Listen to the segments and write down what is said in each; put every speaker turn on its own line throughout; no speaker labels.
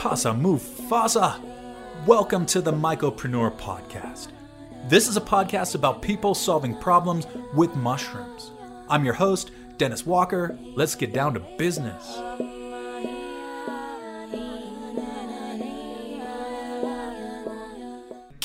Pasa Mufasa. Welcome to the Mycopreneur Podcast. This is a podcast about people solving problems with mushrooms. I'm your host, Dennis Walker. Let's get down to business.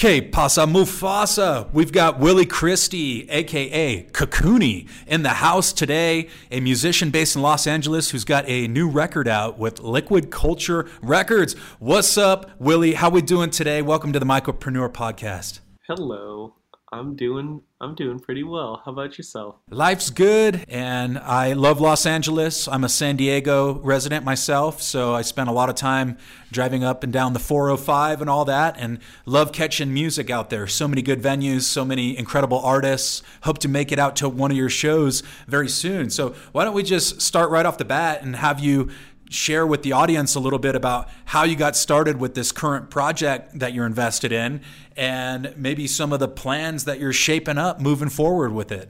Okay, Pasa Mufasa. We've got Willie Christie, aka Kakuni, in the house today, a musician based in Los Angeles who's got a new record out with Liquid Culture Records. What's up, Willie? How we doing today? Welcome to the Mycopreneur Podcast.
Hello. I'm doing I'm doing pretty well. How about yourself?
Life's good, and I love Los Angeles. I'm a San Diego resident myself, so I spent a lot of time driving up and down the 405 and all that, and love catching music out there. So many good venues, so many incredible artists. Hope to make it out to one of your shows very soon. So why don't we just start right off the bat and have you share with the audience a little bit about how you got started with this current project that you're invested in and maybe some of the plans that you're shaping up moving forward with it.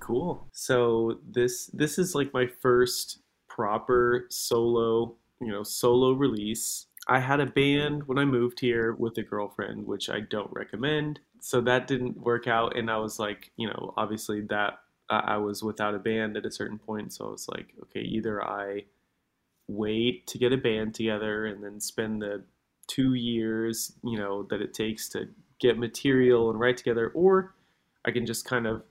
Cool. So this this is like my first proper solo, you know, solo release. I had a band when I moved here with a girlfriend, which I don't recommend. So that didn't work out and I was like, you know, obviously that I was without a band at a certain point, so I was like, okay, either I wait to get a band together and then spend the two years, you know, that it takes to get material and write together, or I can just kind of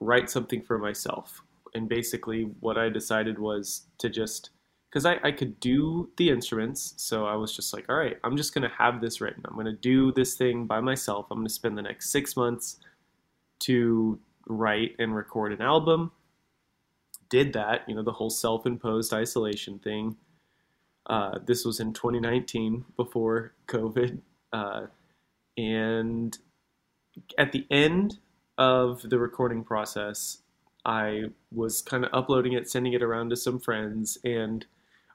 write something for myself. And basically, what I decided was to just because I, I could do the instruments, so I was just like, all right, I'm just gonna have this written. I'm gonna do this thing by myself. I'm gonna spend the next six months to write and record an album did that, you know, the whole self imposed isolation thing. Uh, this was in 2019 before COVID. Uh, and at the end of the recording process, I was kind of uploading it, sending it around to some friends, and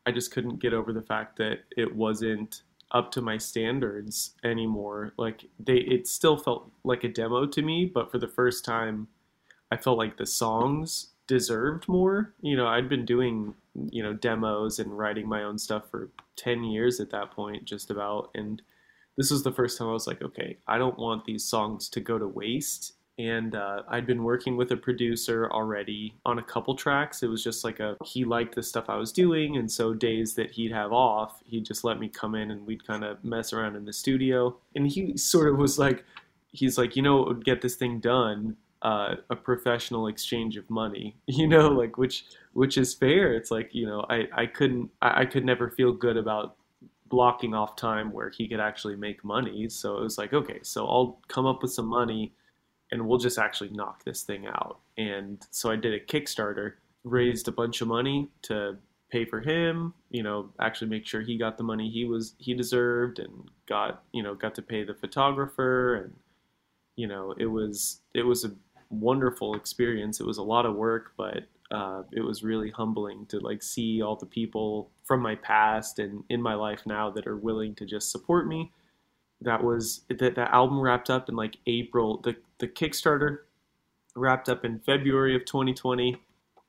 I just couldn't get over the fact that it wasn't up to my standards anymore. Like they, it still felt like a demo to me, but for the first time, I felt like the songs deserved more. You know, I'd been doing, you know, demos and writing my own stuff for 10 years at that point, just about. And this was the first time I was like, okay, I don't want these songs to go to waste. And uh, I'd been working with a producer already on a couple tracks. It was just like a, he liked the stuff I was doing. And so days that he'd have off, he'd just let me come in and we'd kind of mess around in the studio. And he sort of was like, he's like, you know what would get this thing done? Uh, a professional exchange of money, you know, like which which is fair. It's like you know, I I couldn't I, I could never feel good about blocking off time where he could actually make money. So it was like, okay, so I'll come up with some money and we'll just actually knock this thing out. And so I did a Kickstarter, raised a bunch of money to pay for him, you know, actually make sure he got the money he was he deserved and got, you know, got to pay the photographer and you know, it was it was a wonderful experience. It was a lot of work, but uh, it was really humbling to like see all the people from my past and in my life now that are willing to just support me. That was that the album wrapped up in like April. The the Kickstarter wrapped up in February of 2020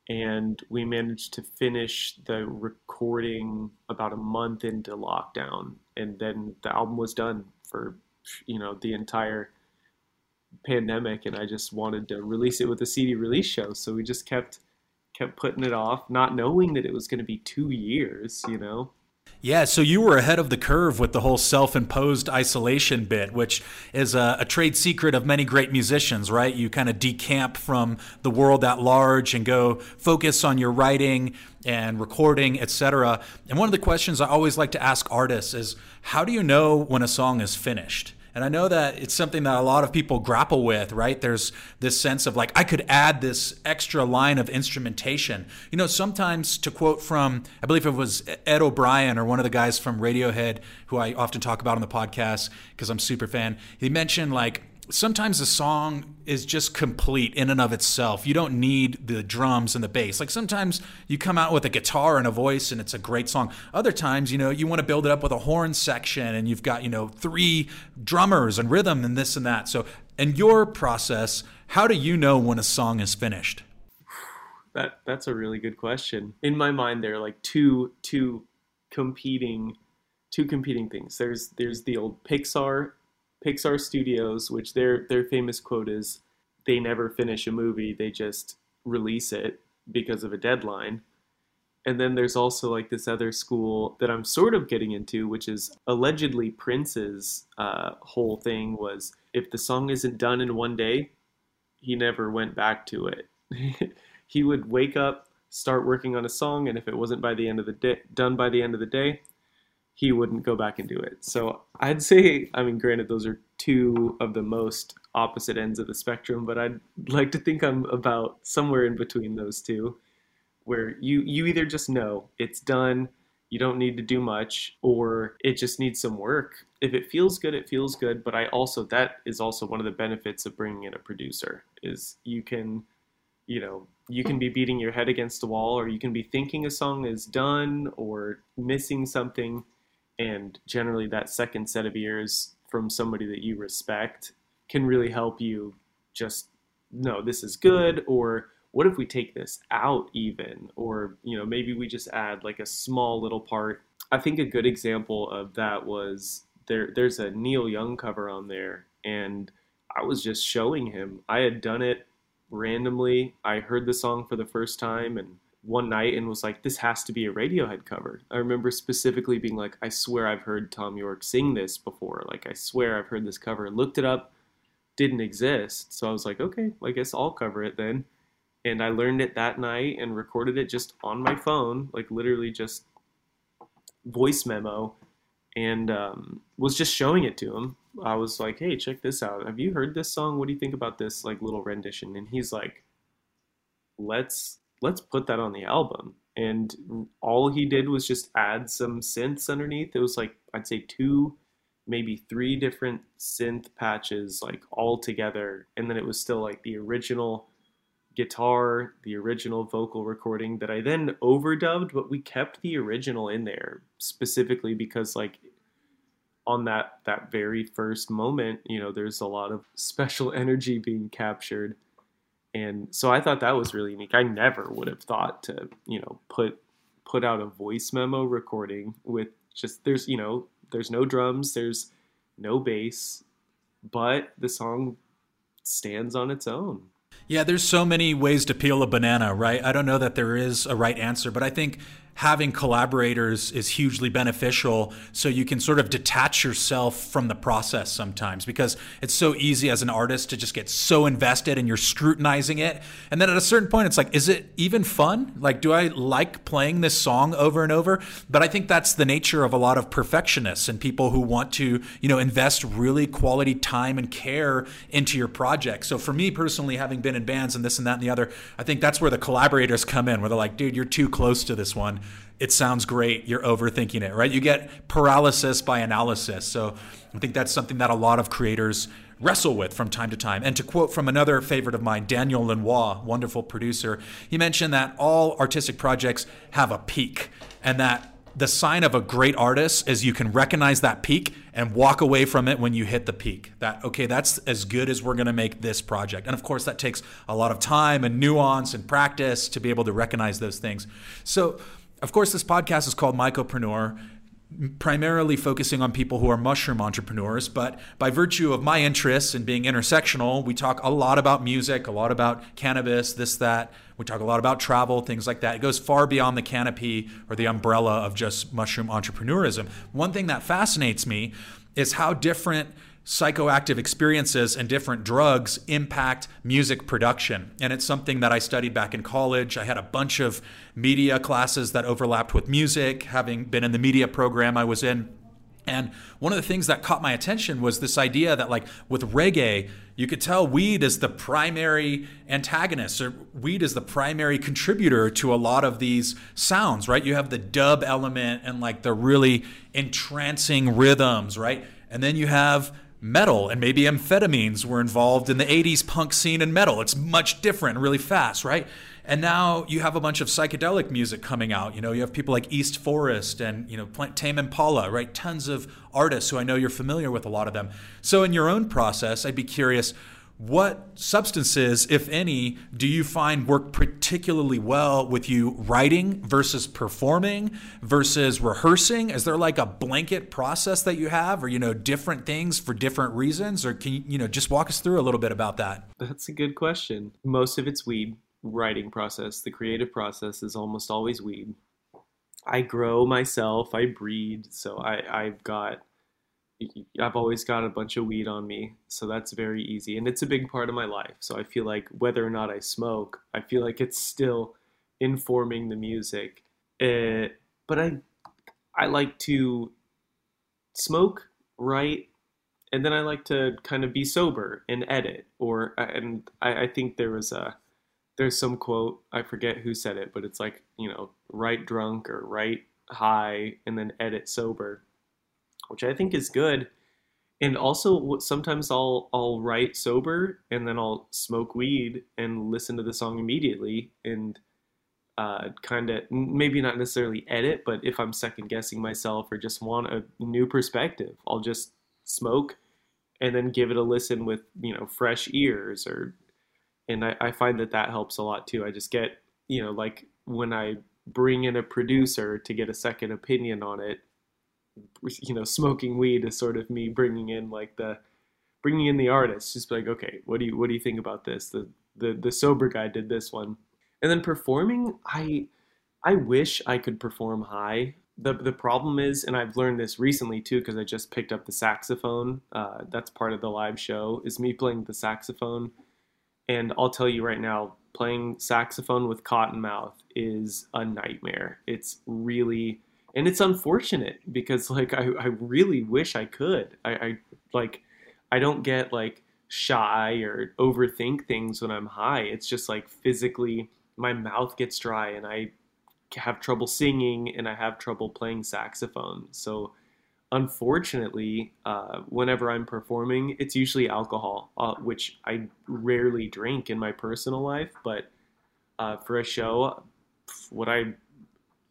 and we managed to finish the recording about a month into lockdown and then the album was done for you know the entire pandemic and I just wanted to release it with a CD release show. So we just kept kept putting it off, not knowing that it was going to be 2 years, you know.
Yeah, so you were ahead of the curve with the whole self imposed isolation bit, which is a, a, trade secret of many great musicians, right? You kind of decamp from the world at large and go focus on your writing and recording, etc. And one of the questions I always like to ask artists is how do you know when a song is finished? And I know that it's something that a lot of people grapple with, right? There's this sense of like, I could add this extra line of instrumentation. You know, sometimes to quote from, I believe it was Ed O'Brien or one of the guys from Radiohead, who I often talk about on the podcast because I'm super fan, he mentioned like, sometimes a song is just complete in and of itself. You don't need the drums and the bass. Like sometimes you come out with a guitar and a voice and it's a great song. Other times, you know, you want to build it up with a horn section and you've got, you know, three drummers and rhythm and this and that. So, in your process, how do you know when a song is finished?
That that's a really good question. In my mind there are like two two competing two competing things. There's there's the old Pixar Pixar Studios, which their their famous quote is, "They never finish a movie; they just release it because of a deadline." And then there's also like this other school that I'm sort of getting into, which is allegedly Prince's uh, whole thing was if the song isn't done in one day, he never went back to it. he would wake up, start working on a song, and if it wasn't by the end of the day, done by the end of the day, he wouldn't go back and do it. So I'd say, I mean, granted, those are two of the most opposite ends of the spectrum, but I'd like to think I'm about somewhere in between those two, where you you either just know it's done, you don't need to do much, or it just needs some work. If it feels good, it feels good. But I also that is also one of the benefits of bringing in a producer is you can, you know, you can be beating your head against the wall, or you can be thinking a song is done or missing something and generally that second set of ears from somebody that you respect can really help you just no this is good or what if we take this out even? Or you know maybe we just add like a small little part. I think a good example of that was there there's a neil young cover on there and i was just showing him. I had done it randomly. I heard the song for the first time and one night and was like, this has to be a Radiohead cover. I remember specifically being like, I swear I've heard Thom Yorke sing this before. Like, I swear I've heard this cover. Looked it up, didn't exist. So I was like, okay, I guess I'll cover it then. And I learned it that night and recorded it just on my phone, like literally just voice memo, and um, was just showing it to him. I was like, hey, check this out. Have you heard this song? What do you think about this like little rendition? And he's like, let's let's put that on the album. And all he did was just add some synths underneath. It was like, I'd say two, maybe three different synth patches, like all together. And then it was still like the original guitar, the original vocal recording that I then overdubbed, but we kept the original in there specifically because like on that that very first moment, you know, there's a lot of special energy being captured and so I thought that was really unique. I never would have thought to, you know, put put out a voice memo recording with just there's, you know, there's no drums, there's no bass, but the song stands on its own.
Yeah, there's so many ways to peel a banana, right? I don't know that there is a right answer, but I think having collaborators is hugely beneficial. So you can sort of detach yourself from the process sometimes because it's so easy as an artist to just get so invested and you're scrutinizing it. And then at a certain point it's like is it even fun? Like do i like playing this song over and over? But i think that's the nature of a lot of perfectionists and people who want to you know invest really quality time and care into your project. So for me personally having been in bands and this and that and the other i think that's where the collaborators come in where they're like dude you're too close to this one it sounds great, you're overthinking it, right? You get paralysis by analysis. So I think that's something that a lot of creators wrestle with from time to time. And to quote from another favorite of mine, Daniel Lanois, wonderful producer, he mentioned that all artistic projects have a peak and that the sign of a great artist is you can recognize that peak and walk away from it when you hit the peak. That, okay, that's as good as we're to make this project. And of course, that takes a lot of time and nuance and practice to be able to recognize those things. So, of course, this podcast is called Mycopreneur, primarily focusing on people who are mushroom entrepreneurs. But by virtue of my interests in being intersectional, we talk a lot about music, a lot about cannabis, this, that. We talk a lot about travel, things like that. It goes far beyond the canopy or the umbrella of just mushroom entrepreneurism. One thing that fascinates me is how different psychoactive experiences and different drugs impact music production. And it's something that I studied back in college. I had a bunch of media classes that overlapped with music, having been in the media program I was in. And one of the things that caught my attention was this idea that, like, with reggae, you could tell weed is the primary antagonist, or weed is the primary contributor to a lot of these sounds, right? You have the dub element and, like, the really entrancing rhythms, right? And then you have metal and maybe amphetamines were involved in the 80s punk scene and metal. It's much different, really fast, right? And now you have a bunch of psychedelic music coming out. You know, you have people like East Forest and, you know, Tame Impala, right? Tons of artists who I know you're familiar with a lot of them. So in your own process, I'd be curious, what substances, if any, do you find work particularly well with you writing versus performing versus rehearsing? Is there like a blanket process that you have or, you know, different things for different reasons? Or can you, you know, just walk us through a little bit about that?
That's a good question. Most of it's weed writing process. The creative process is almost always weed. I grow myself, I breed. So I, I've got I've always got a bunch of weed on me, so that's very easy, and it's a big part of my life. So I feel like whether or not I smoke, I feel like it's still informing the music. Uh, but I, I like to smoke, write, and then I like to kind of be sober and edit. Or and I, I think there was a there's some quote I forget who said it, but it's like you know write drunk or write high and then edit sober which I think is good. And also, sometimes I'll I'll write sober and then I'll smoke weed and listen to the song immediately and uh, kind of maybe not necessarily edit, but if I'm second guessing myself or just want a new perspective, I'll just smoke and then give it a listen with you know fresh ears or and I, I find that that helps a lot too. I just get you know like when I bring in a producer to get a second opinion on it, you know, smoking weed is sort of me bringing in like the bringing in the artist. Just like, okay, what do you what do you think about this? The the the sober guy did this one, and then performing. I I wish I could perform high. The the problem is, and I've learned this recently too, because I just picked up the saxophone. Uh, that's part of the live show. Is me playing the saxophone, and I'll tell you right now, playing saxophone with cotton mouth is a nightmare. It's really and it's unfortunate because like I, I really wish I could. I, I like I don't get like shy or overthink things when I'm high. It's just like physically my mouth gets dry and I have trouble singing and I have trouble playing saxophone. So unfortunately, uh, whenever I'm performing, it's usually alcohol, uh, which I rarely drink in my personal life. But uh, for a show, what I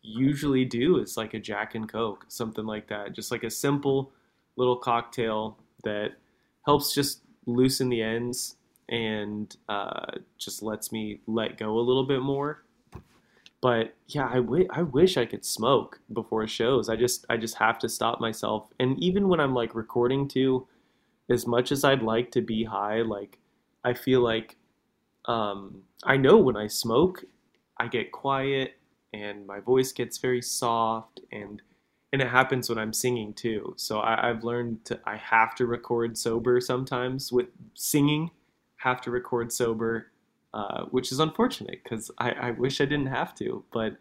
usually do is like a Jack and Coke, something like that. Just like a simple little cocktail that helps just loosen the ends and uh, just lets me let go a little bit more. But yeah, I, w- I wish I could smoke before shows. I just I just have to stop myself. And even when I'm like recording too, as much as I'd like to be high, like I feel like um, I know when I smoke, I get quiet and my voice gets very soft and and it happens when I'm singing too. So I, have learned to I have to record sober sometimes with singing, have to record sober, uh, which is unfortunate because I, I, wish I didn't have to, but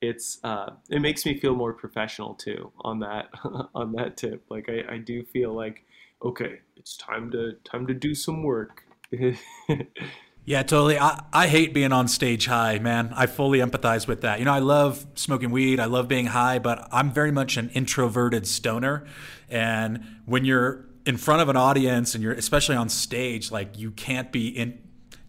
it's uh, it makes me feel more professional too on that on that tip. Like I, I do feel like okay, it's time to time to do some work.
Yeah, totally. I, I hate being on stage high, man. I fully empathize with that. You know, I love smoking weed, I love being high, but I'm very much an introverted stoner. And when you're in front of an audience and you're especially on stage, like you can't be in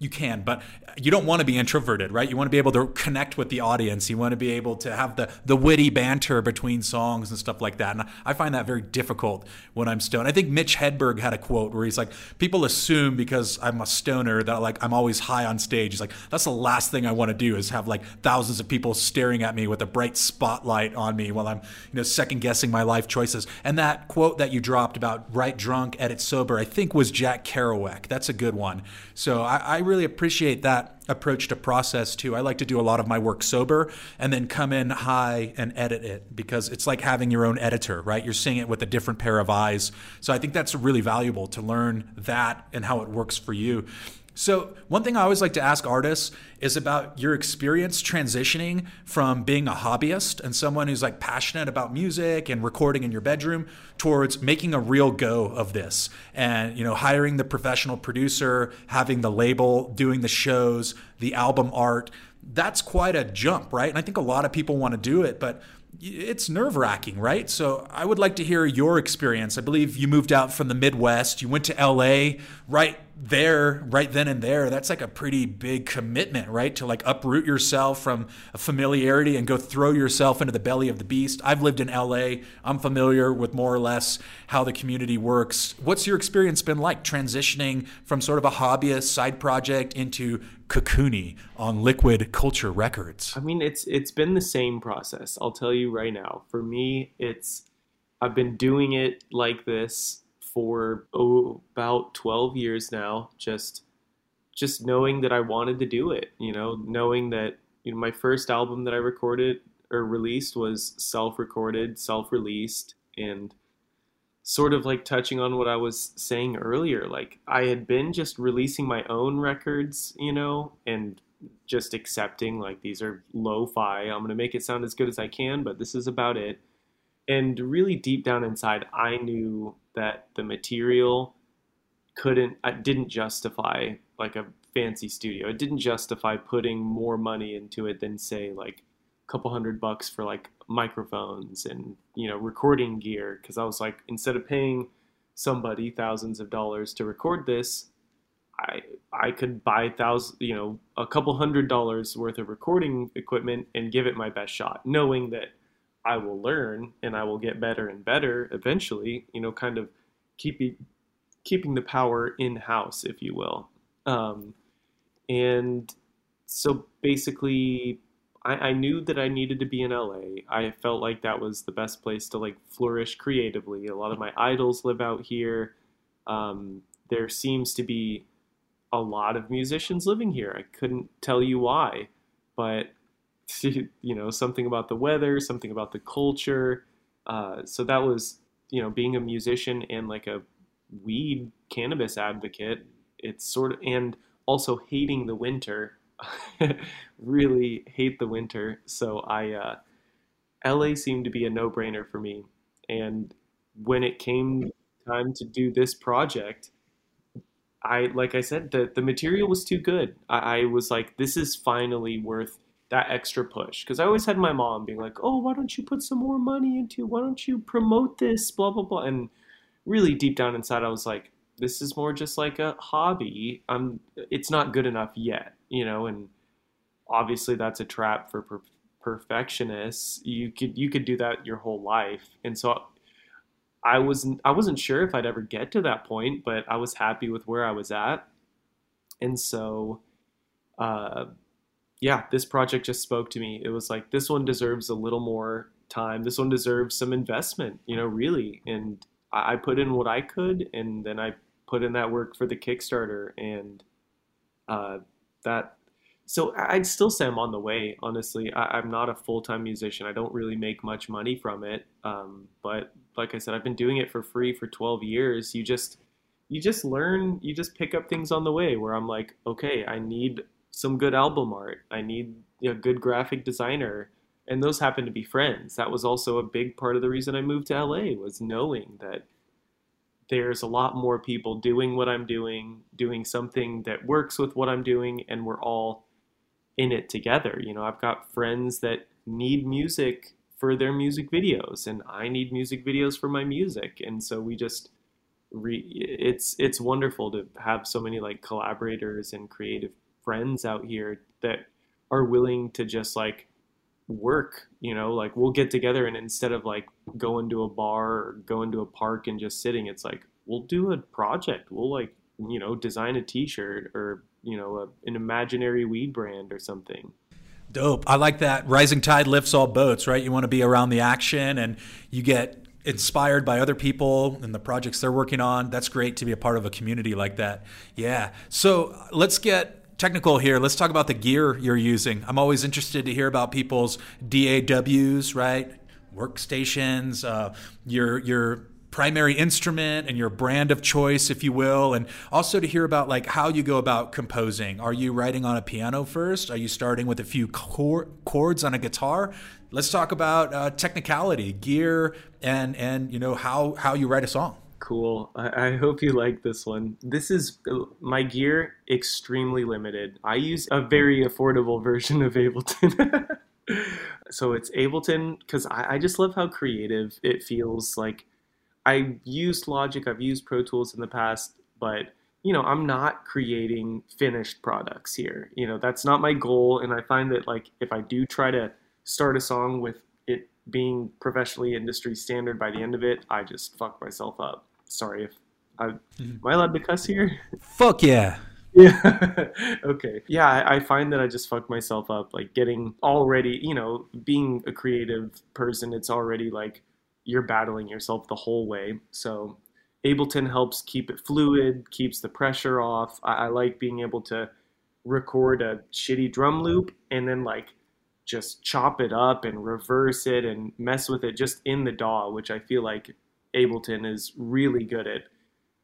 you can, but you don't want to be introverted, right? You want to be able to connect with the audience. You want to be able to have the the witty banter between songs and stuff like that. And I find that very difficult when I'm stoned. I think Mitch Hedberg had a quote where he's like, "People assume because I'm a stoner that like I'm always high on stage." He's like, "That's the last thing I want to do is have like thousands of people staring at me with a bright spotlight on me while I'm you know second guessing my life choices." And that quote that you dropped about write drunk, edit sober, I think was Jack Kerouac. That's a good one. So I, I really appreciate that approach to process too. I like to do a lot of my work sober and then come in high and edit it because it's like having your own editor, right? You're seeing it with a different pair of eyes. So I think that's really valuable to learn that and how it works for you. So, one thing I always like to ask artists is about your experience transitioning from being a hobbyist and someone who's like passionate about music and recording in your bedroom towards making a real go of this and, you know, hiring the professional producer, having the label, doing the shows, the album art. That's quite a jump, right? And I think a lot of people want to do it, but it's nerve wracking, right? So I would like to hear your experience. I believe you moved out from the Midwest. You went to LA right there, right then and there, that's like a pretty big commitment, right? To like uproot yourself from a familiarity and go throw yourself into the belly of the beast. I've lived in LA. I'm familiar with more or less how the community works. What's your experience been like transitioning from sort of a hobbyist side project into Cocoony on Liquid Culture Records?
I mean, it's it's been the same process. I'll tell you right now. For me, it's I've been doing it like this for oh, about 12 years now just just knowing that I wanted to do it you know knowing that you know my first album that I recorded or released was self-recorded self-released and sort of like touching on what I was saying earlier like I had been just releasing my own records you know and just accepting like these are lo-fi I'm going to make it sound as good as I can but this is about it and really deep down inside i knew that the material couldn't I didn't justify like a fancy studio. It didn't justify putting more money into it than say like a couple hundred bucks for like microphones and you know recording gear because i was like instead of paying somebody thousands of dollars to record this i i could buy thousand you know a couple hundred dollars worth of recording equipment and give it my best shot knowing that I will learn and I will get better and better eventually, you know, kind of keeping keeping the power in house, if you will. Um, and so basically, I, I, knew that I needed to be in LA. I felt like that was the best place to like flourish creatively. A lot of my idols live out here. Um, there seems to be a lot of musicians living here. I couldn't tell you why, but you know something about the weather, something about the culture. Uh, so that was you know being a musician and like a weed cannabis advocate. It's sort of and also hating the winter. really hate the winter. So I uh, LA seemed to be a no-brainer for me. And when it came time to do this project, I like I said the the material was too good. I, I was like, this is finally worth that extra push because I always had my mom being like, "Oh, why don't you put some more money into? Why don't you promote this? Blah blah blah." And really deep down inside, I was like, "This is more just like a hobby. I'm. It's not good enough yet, you know." And obviously, that's a trap for per- perfectionists. You could you could do that your whole life, and so I wasn't I wasn't sure if I'd ever get to that point, but I was happy with where I was at, and so. Uh, yeah, this project just spoke to me. It was like this one deserves a little more time. This one deserves some investment, you know, really. And I, I put in what I could, and then I put in that work for the Kickstarter, and uh, that. So I'd still say I'm on the way. Honestly, I, am not a full time musician. I don't really make much money from it. Um, but like I said, I've been doing it for free for 12 years. You just you just learn. You just pick up things on the way. Where I'm like, okay, I need some good album art. I need a good graphic designer. And those happen to be friends. That was also a big part of the reason I moved to LA was knowing that there's a lot more people doing what I'm doing, doing something that works with what I'm doing, and we're all in it together. You know, I've got friends that need music for their music videos, and I need music videos for my music, and so we just re- it's it's wonderful to have so many like collaborators and creative friends out here that are willing to just like work you know? Like we'll get together and instead of like going to a bar or going to a park and just sitting it's like we'll do a project. We'll like you know design a t-shirt or you know a, an imaginary weed brand or something.
Dope. I like that. Rising tide lifts all boats right? You want to be around the action and you get inspired by other people and the projects they're working on. That's great to be a part of a community like that. Yeah. So let's get technical here. Let's talk about the gear you're using. I'm always interested to hear about people's DAWs, right? Workstations, uh, your your primary instrument and your brand of choice, if you will, and also to hear about like how you go about composing. Are you writing on a piano first? Are you starting with a few chords on a guitar? Let's talk about uh, technicality, gear, and and you know how how you write a song
cool. I, I, hope you like this one. This is my gear extremely limited. I use a very affordable version of Ableton. so it's Ableton because I, I just love how creative it feels. Like I've used Logic, I've used Pro Tools in the past, but you know, I'm not creating finished products here. You know, that's not my goal. And I find that like if I do try to start a song with it being professionally industry standard by the end of it, I just fuck myself up. Sorry if I mm-hmm. am I allowed to cuss here?
Fuck yeah.
Yeah. okay. Yeah, I, I, find that I just fuck myself up. Like getting already, you know, being a creative person, it's already like you're battling yourself the whole way. So Ableton helps keep it fluid, keeps the pressure off. I, I like being able to record a shitty drum loop and then like just chop it up and reverse it and mess with it just in the DAW, which I feel like Ableton is really good at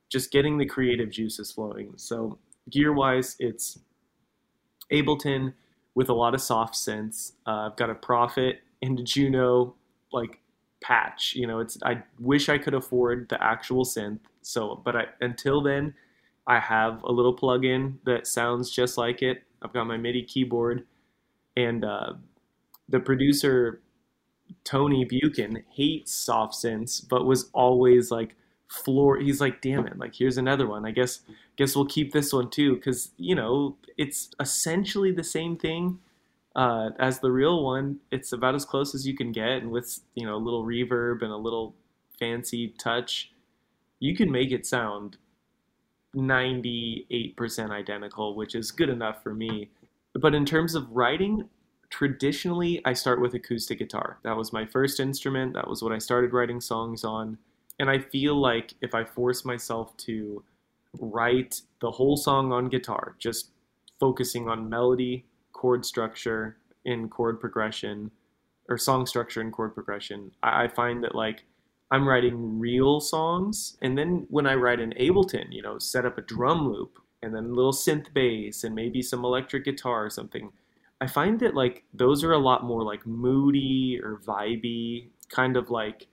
just getting the creative juices flowing. So gear wise, it's Ableton with a lot of soft synths. Uh, I've got a Prophet and a Juno like patch. You know, it's I wish I could afford the actual synth. So, but I until then, I have a little plugin that sounds just like it. I've got my MIDI keyboard, and uh, the producer Tony Buchan hates soft synths, but was always like floor. He's like, damn it, like here's another one. I guess guess we'll keep this one too, because you know it's essentially the same thing uh, as the real one, it's about as close as you can get, and with you know a little reverb and a little fancy touch, you can make it sound 98% identical, which is good enough for me. But in terms of writing, traditionally I start with acoustic guitar. That was my first instrument. That was what I started writing songs on. And I feel like if I force myself to write the whole song on guitar, just focusing on melody, chord structure in chord progression or song structure and chord progression, I, I find that like I'm writing real songs, and then when I write in Ableton, you know, set up a drum loop and then a little synth bass and maybe some electric guitar or something. I find that like those are a lot more like moody or vibey, kind of like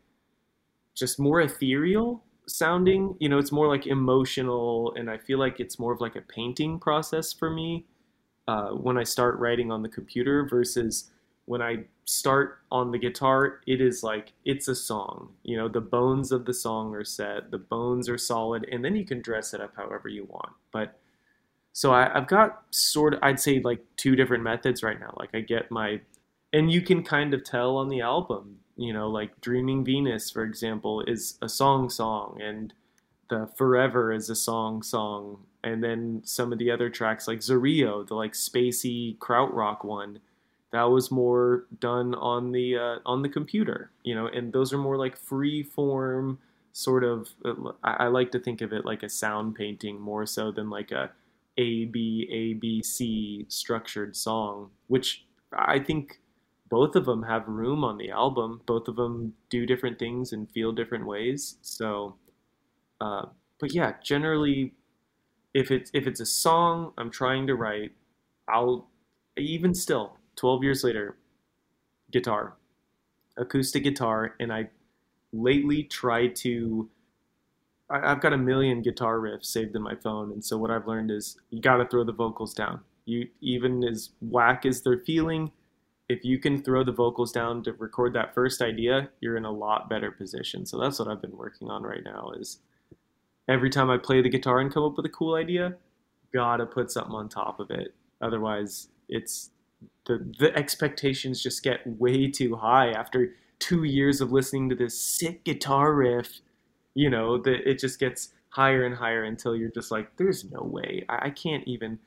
just more ethereal sounding. You know, it's more like emotional, and I feel like it's more of like a painting process for me uh, when I start writing on the computer versus when I start on the guitar, it is like it's a song. You know, the bones of the song are set, the bones are solid, and then you can dress it up however you want. But so I, have got sort of, I'd say like two different methods right now. Like I get my, and you can kind of tell on the album, you know, like Dreaming Venus, for example, is a song song, and the Forever is a song song and then some of the other tracks like Zorio, the like spacey krautrock one, that was more done on the uh, on the computer, you know, and those are more like free form sort of. Uh, I, I like to think of it like a sound painting more so than like a A B A B C structured song, which I think both of them have room on the album. Both of them do different things and feel different ways. So, uh, but yeah, generally if it's if it's a song I'm trying to write, I'll even still 12 years later, guitar, acoustic guitar, and I lately try to. I, I've got a million guitar riffs saved in my phone, and so what I've learned is you got to throw the vocals down. You even as whack as they're feeling, if you can throw the vocals down to record that first idea, you're in a lot better position. So that's what I've been working on right now is every time I play the guitar and come up with a cool idea, gotta put something on top of it. Otherwise, it's the the expectations just get way too high after two years of listening to this sick guitar riff. You know, that it just gets higher and higher until you're just like, there's no way. I, I can't even.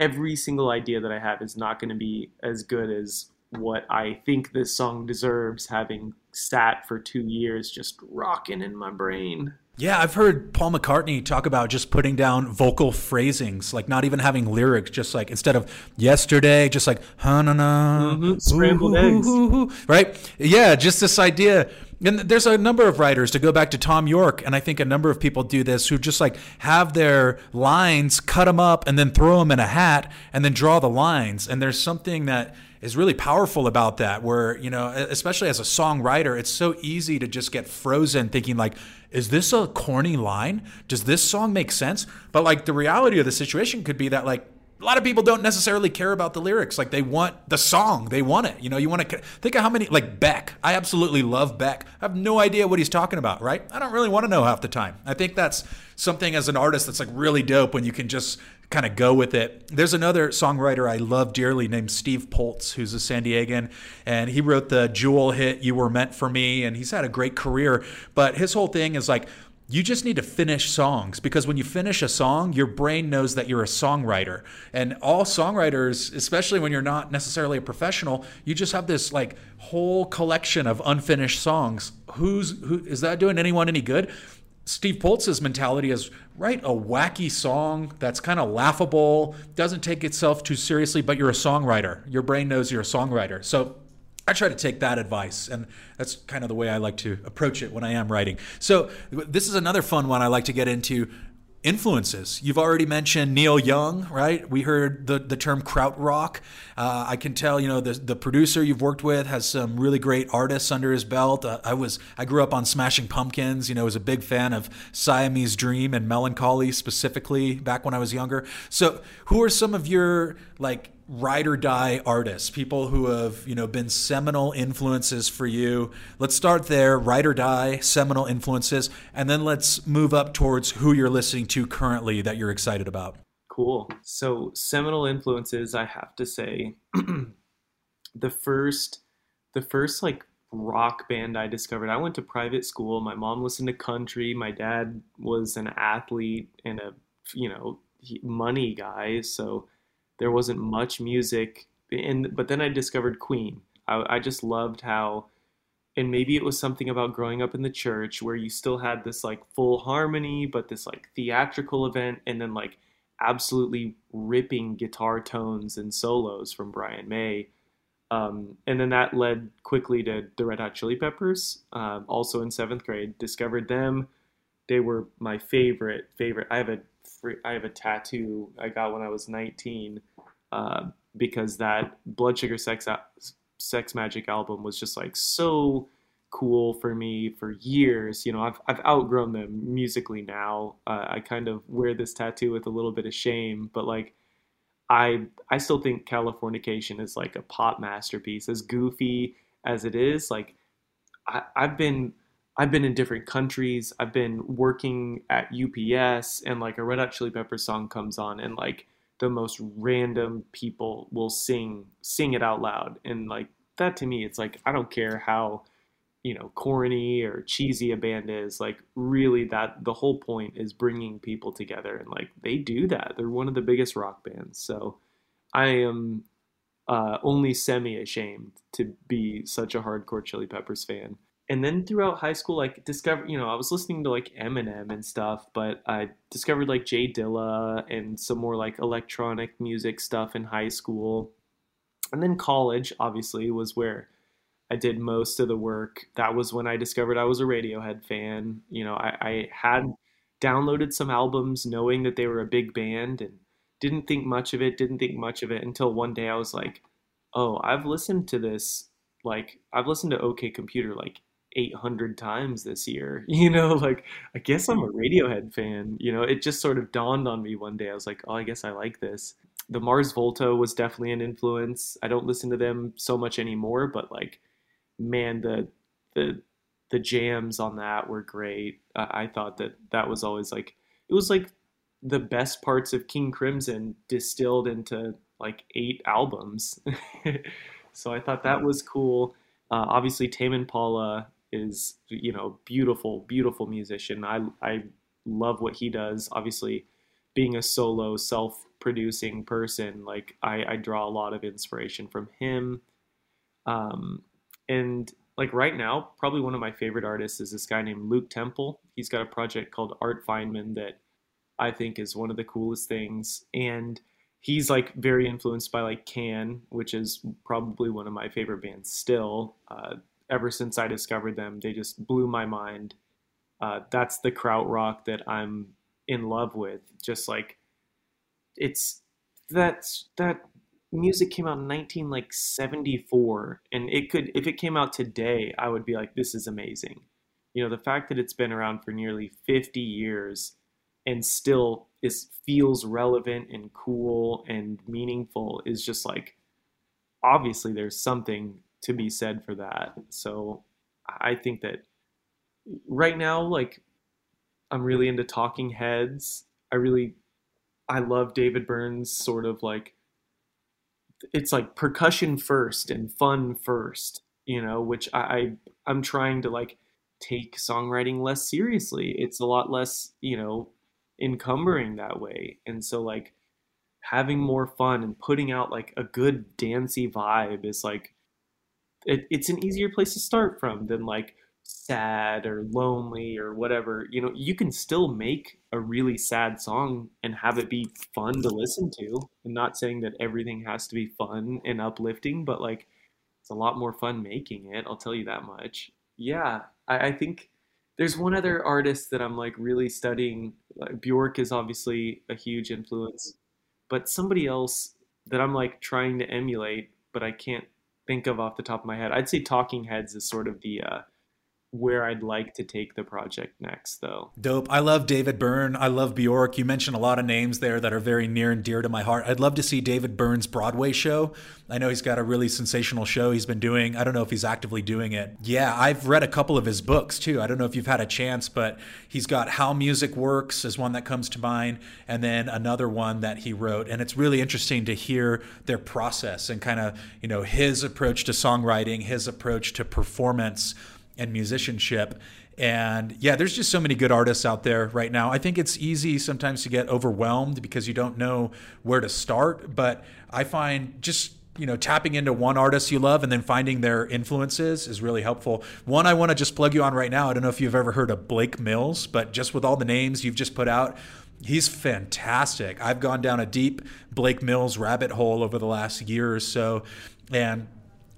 Every single idea that I have is not going to be as good as what I think this song deserves, having sat for two years just rocking in my brain.
Yeah, I've heard Paul McCartney talk about just putting down vocal phrasings, like not even having lyrics, just like instead of yesterday, just like ha na na, mm-hmm.
scrambled eggs,
right? Yeah, just this idea. And there's a number of writers to go back to Thom Yorke, and I think a number of people do this who just like have their lines, cut them up, and then throw them in a hat, and then draw the lines. And there's something that is really powerful about that where you know especially as a songwriter it's so easy to just get frozen thinking like is this a corny line does this song make sense but like the reality of the situation could be that like a lot of people don't necessarily care about the lyrics. Like they want the song, they want it. You know, you want to think of how many like Beck. I absolutely love Beck. I have no idea what he's talking about, right? I don't really want to know half the time. I think that's something as an artist that's like really dope when you can just kind of go with it. There's another songwriter I love dearly named Steve Poltz, who's a San Diegan, and he wrote the Jewel hit "You Were Meant for Me," and he's had a great career. But his whole thing is like you just need to finish songs because when you finish a song, your brain knows that you're a songwriter. And all songwriters, especially when you're not necessarily a professional, you just have this like whole collection of unfinished songs. Who's who is that doing anyone any good? Steve Poltz's mentality is write a wacky song that's kind of laughable, doesn't take itself too seriously, but you're a songwriter. Your brain knows you're a songwriter. So I try to take that advice, and that's kind of the way I like to approach it when I am writing. So, this is another fun one I like to get into influences. You've already mentioned Neil Young, right? We heard the, the term krautrock. Uh, I can tell, you know, the, the producer you've worked with has some really great artists under his belt. Uh, I was I grew up on Smashing Pumpkins. You know, was a big fan of Siamese Dream and Mellon Collie specifically back when I was younger. So, who are some of your like ride or die artists, people who have, you know, been seminal influences for you. Let's start there, ride or die, seminal influences, and then let's move up towards who you're listening to currently that you're excited about.
Cool. So, seminal influences, I have to say, the first the first like rock band I discovered. I went to private school. My mom listened to country. My dad was an athlete and a, you know, money guy, so there wasn't much music and but then i discovered queen. I, I just loved how and maybe it was something about growing up in the church where you still had this like full harmony but this like theatrical event and then like absolutely ripping guitar tones and solos from brian may. Um, and then that led quickly to the red hot chili peppers um, also in seventh grade. Discovered them. They were my favorite favorite. I have a I have a tattoo I got when I was 19 uh, because that Blood Sugar Sex Sex Magik album was just like so cool for me for years. You know, I've I've outgrown them musically now. Uh, I kind of wear this tattoo with a little bit of shame, but like I I still think Californication is like a pop masterpiece. As goofy as it is, like I, I've been I've been in different countries. I've been working at UPS, and like a Red Hot Chili Peppers song comes on, and like the most random people will sing sing it out loud, and like that to me, it's like I don't care how you know corny or cheesy a band is. Like really, that the whole point is bringing people together, and like they do that. They're one of the biggest rock bands, so I am uh, only semi ashamed to be such a hardcore Chili Peppers fan and then throughout high school, like discover, you know, I was listening to like Eminem and stuff, but I discovered like Jay Dilla and some more like electronic music stuff in high school. And then college, obviously, was where I did most of the work. That was when I discovered I was a Radiohead fan. You know, I, I had downloaded some albums knowing that they were a big band and didn't think much of it, didn't think much of it until one day I was like, oh, I've listened to this like I've listened to OK Computer like 800 times this year. You know, like I guess I'm a Radiohead fan. You know, it just sort of dawned on me one day. I was like, oh, I guess I like this. The Mars Volta was definitely an influence. I don't listen to them so much anymore, but like, man, the the the jams on that were great. I, I thought that that was always like it was like the best parts of King Crimson distilled into like eight albums. so I thought that was cool. Uh, obviously, Tame Impala is you know beautiful beautiful musician. I i love what he does. Obviously being a solo self producing person like i i draw a lot of inspiration from him. Um and like right now probably one of my favorite artists is this guy named luke temple. He's got a project called art feynman that i think is one of the coolest things. And he's like very influenced by like can which is probably one of my favorite bands still. Uh, ever since I discovered them. They just blew my mind. Uh, that's the krautrock that I'm in love with. Just like it's that's that music came out in 19 like 74 and it could if it came out today I would be like this is amazing. You know, the fact that it's been around for nearly 50 years and still is feels relevant and cool and meaningful is just like obviously there's something to be said for that. So I think that right now, like I'm really into Talking Heads. I really I love David Byrne's sort of like it's like percussion first and fun first, you know, which I, I I'm trying to like take songwriting less seriously. It's a lot less, you know, encumbering that way. And so like having more fun and putting out like a good dancey vibe is like it, it's an easier place to start from than like sad or lonely or whatever. You know you can still make a really sad song and have it be fun to listen to. I'm not saying that everything has to be fun and uplifting but like it's a lot more fun making it i'll tell you that much. Yeah i, I think there's one other artist that i'm like really studying. Like bjork is obviously a huge influence but somebody else that i'm like trying to emulate but i can't think of off the top of my head. I'd say talking heads is sort of the uh, where I'd like to take the project next, though.
Dope. I love David Byrne. I love Bjork. You mentioned a lot of names there that are very near and dear to my heart. I'd love to see David Byrne's Broadway show. I know he's got a really sensational show he's been doing. I don't know if he's actively doing it. Yeah, I've read a couple of his books too. I don't know if you've had a chance, but he's got How Music Works is one that comes to mind, and then another one that he wrote. And it's really interesting to hear their process and kind of, you know, his approach to songwriting, his approach to performance and musicianship. And yeah, there's just so many good artists out there right now. I think it's easy sometimes to get overwhelmed because you don't know where to start. But I find just you know tapping into one artist you love and then finding their influences is really helpful one i want to just plug you on right now i don't know if you've ever heard of blake mills but just with all the names you've just put out he's fantastic i've gone down a deep blake mills rabbit hole over the last year or so and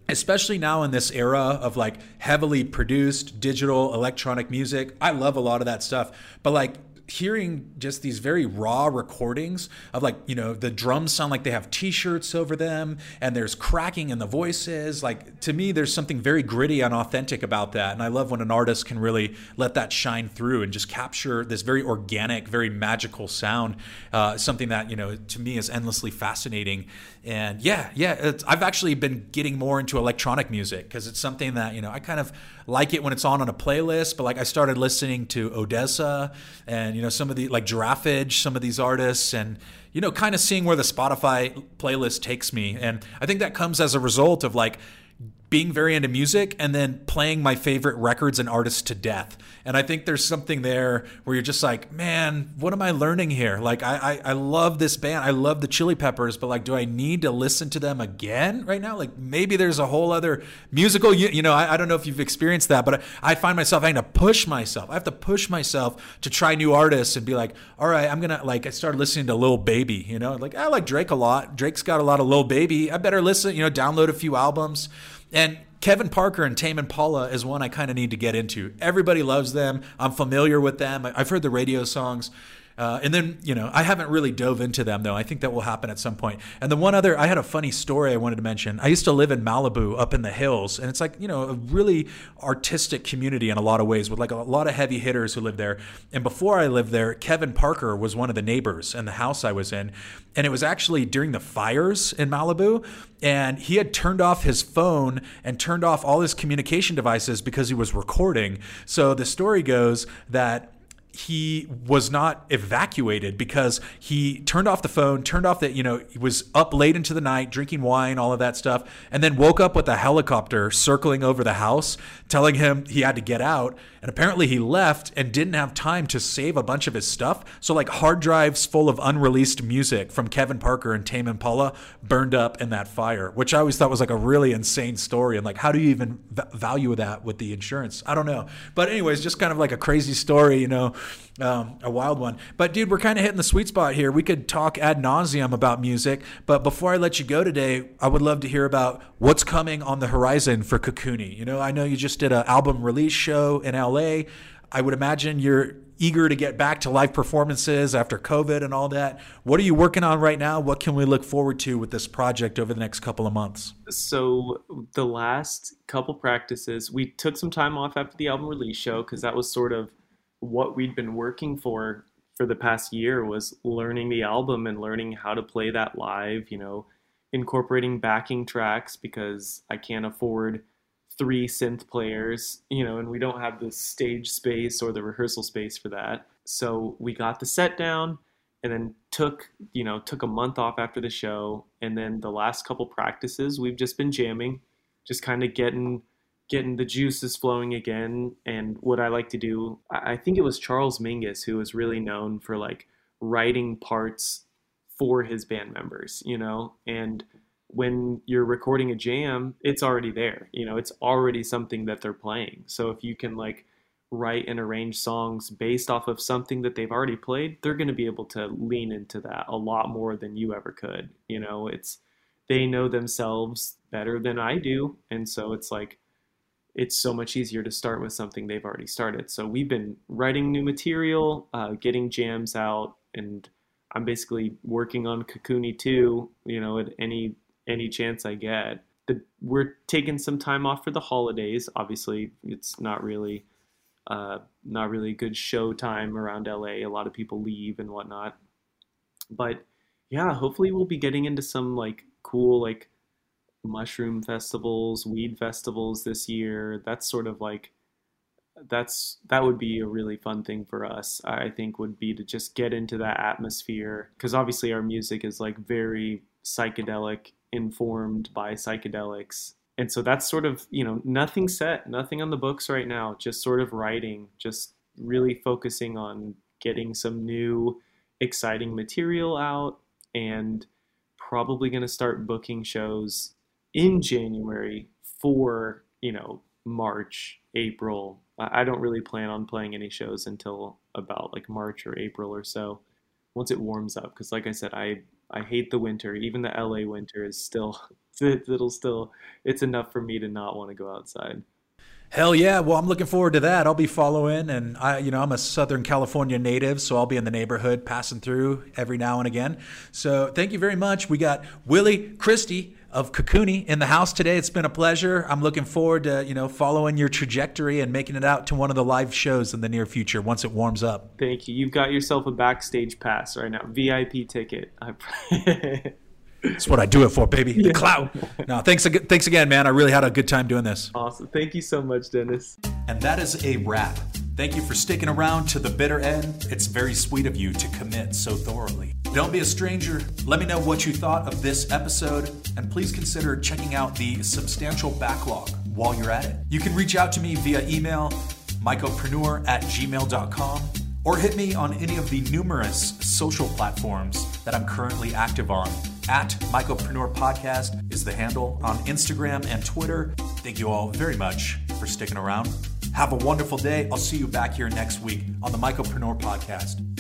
especially now in this era of like heavily produced digital electronic music. I love a lot of that stuff, but like hearing just these very raw recordings of like you know the drums sound like they have t-shirts over them and there's cracking in the voices. Like to me there's something very gritty and authentic about that. And i love when an artist can really let that shine through and just capture this very organic very magical sound uh, something that you know to me is endlessly fascinating. And yeah yeah i've actually been getting more into electronic music because it's something that you know i kind of like it when it's on on a playlist, but like I started listening to Odesza and you know some of the like Giraffage, some of these artists, and you know kind of seeing where the Spotify playlist takes me. And I think that comes as a result of like being very into music and then playing my favorite records and artists to death. And I think there's something there where you're just like, man, what am I learning here? Like, I, I, I love this band. I love the Chili Peppers, but like, do I need to listen to them again right now? Like, maybe there's a whole other musical, you, you know, I, I don't know if you've experienced that, but I, I find myself having to push myself. I have to push myself to try new artists and be like, all right, I'm going to, like, I started listening to Lil Baby, you know, like, I like Drake a lot. Drake's got a lot of Lil Baby. I better listen, you know, download a few albums. And Kevin Parker and Tame Impala is one I kind of need to get into. Everybody loves them. I'm familiar with them. I've heard the radio songs. Uh, and then, you know, I haven't really dove into them though. I think that will happen at some point. And the one other, I had a funny story I wanted to mention. I used to live in Malibu up in the hills, and it's like, you know, a really artistic community in a lot of ways with like a lot of heavy hitters who live there. And before I lived there, Kevin Parker was one of the neighbors in the house I was in. And it was actually during the fires in Malibu. And he had turned off his phone and turned off all his communication devices because he was recording. So the story goes that he was not evacuated because he turned off the phone, turned off that, you know, he was up late into the night drinking wine, all of that stuff, and then woke up with a helicopter circling over the house, telling him he had to get out. And apparently he left and didn't have time to save a bunch of his stuff. So, like, hard drives full of unreleased music from Kevin Parker and Tame Impala burned up in that fire, which I always thought was like a really insane story. And, like, how do you even v- value that with the insurance? I don't know. But, anyways, just kind of like a crazy story, you know um, a wild one. But dude, we're kind of hitting the sweet spot here. We could talk ad nauseum about music, but before I let you go today, I would love to hear about what's coming on the horizon for Cocoonie. You know, I know you just did an album release show in LA. I would imagine you're eager to get back to live performances after COVID and all that. What are you working on right now? What can we look forward to with this project over the next couple of months?
So, the last couple practices, we took some time off after the album release show because that was sort of what we'd been working for for the past year was learning the album and learning how to play that live, you know, incorporating backing tracks because I can't afford three synth players, you know, and we don't have the stage space or the rehearsal space for that. So we got the set down and then took, you know, took a month off after the show and then the last couple practices we've just been jamming, just kind of getting getting the juices flowing again. And what I like to do, I think it was Charles Mingus who was really known for like writing parts for his band members, you know, and when you're recording a jam, it's already there. You know, it's already something that they're playing. So if you can like write and arrange songs based off of something that they've already played, they're going to be able to lean into that a lot more than you ever could. You know, it's they know themselves better than I do, and so it's like it's so much easier to start with something they've already started. So we've been writing new material, uh, getting jams out, and I'm basically working on Kakuni 2, you know, at any any chance I get. The, we're taking some time off for the holidays. Obviously, it's not really uh, not really good show time around LA. A lot of people leave and whatnot. But yeah, hopefully we'll be getting into some like cool like mushroom festivals, weed festivals this year. That's sort of like that's that would be a really fun thing for us. I think would be to just get into that atmosphere because obviously our music is like very psychedelic informed by psychedelics. And so that's sort of, you know, nothing set, nothing on the books right now, just sort of writing, just really focusing on getting some new exciting material out and probably going to start booking shows in January for, you know, March, April. I don't really plan on playing any shows until about like March or April or so once it warms up because like I said I I hate the winter. Even the LA winter is still it'll still it's enough for me to not want to go outside.
Hell yeah! Well, I'm looking forward to that. I'll be following, and I, you know, I'm a Southern California native, so I'll be in the neighborhood, passing through every now and again. So, thank you very much. We got Willie Christie of Kakuni in the house today. It's been a pleasure. I'm looking forward to you know following your trajectory and making it out to one of the live shows in the near future once it warms up.
Thank you. You've got yourself a backstage pass right now, VIP ticket.
That's what I do it for, baby. The clout. No, thanks, again thanks again, man. I really had a good time doing this.
Awesome. Thank you so much, Dennis.
And that is a wrap. Thank you for sticking around to the bitter end. It's very sweet of you to commit so thoroughly. Don't be a stranger. Let me know what you thought of this episode, and please consider checking out the substantial backlog while you're at it. You can reach out to me via email, mycopreneur at gmail.com, or hit me on any of the numerous social platforms that I'm currently active on. At Mycopreneur Podcast is the handle on Instagram and Twitter. Thank you all very much for sticking around. Have a wonderful day. I'll see you back here next week on the Mycopreneur Podcast.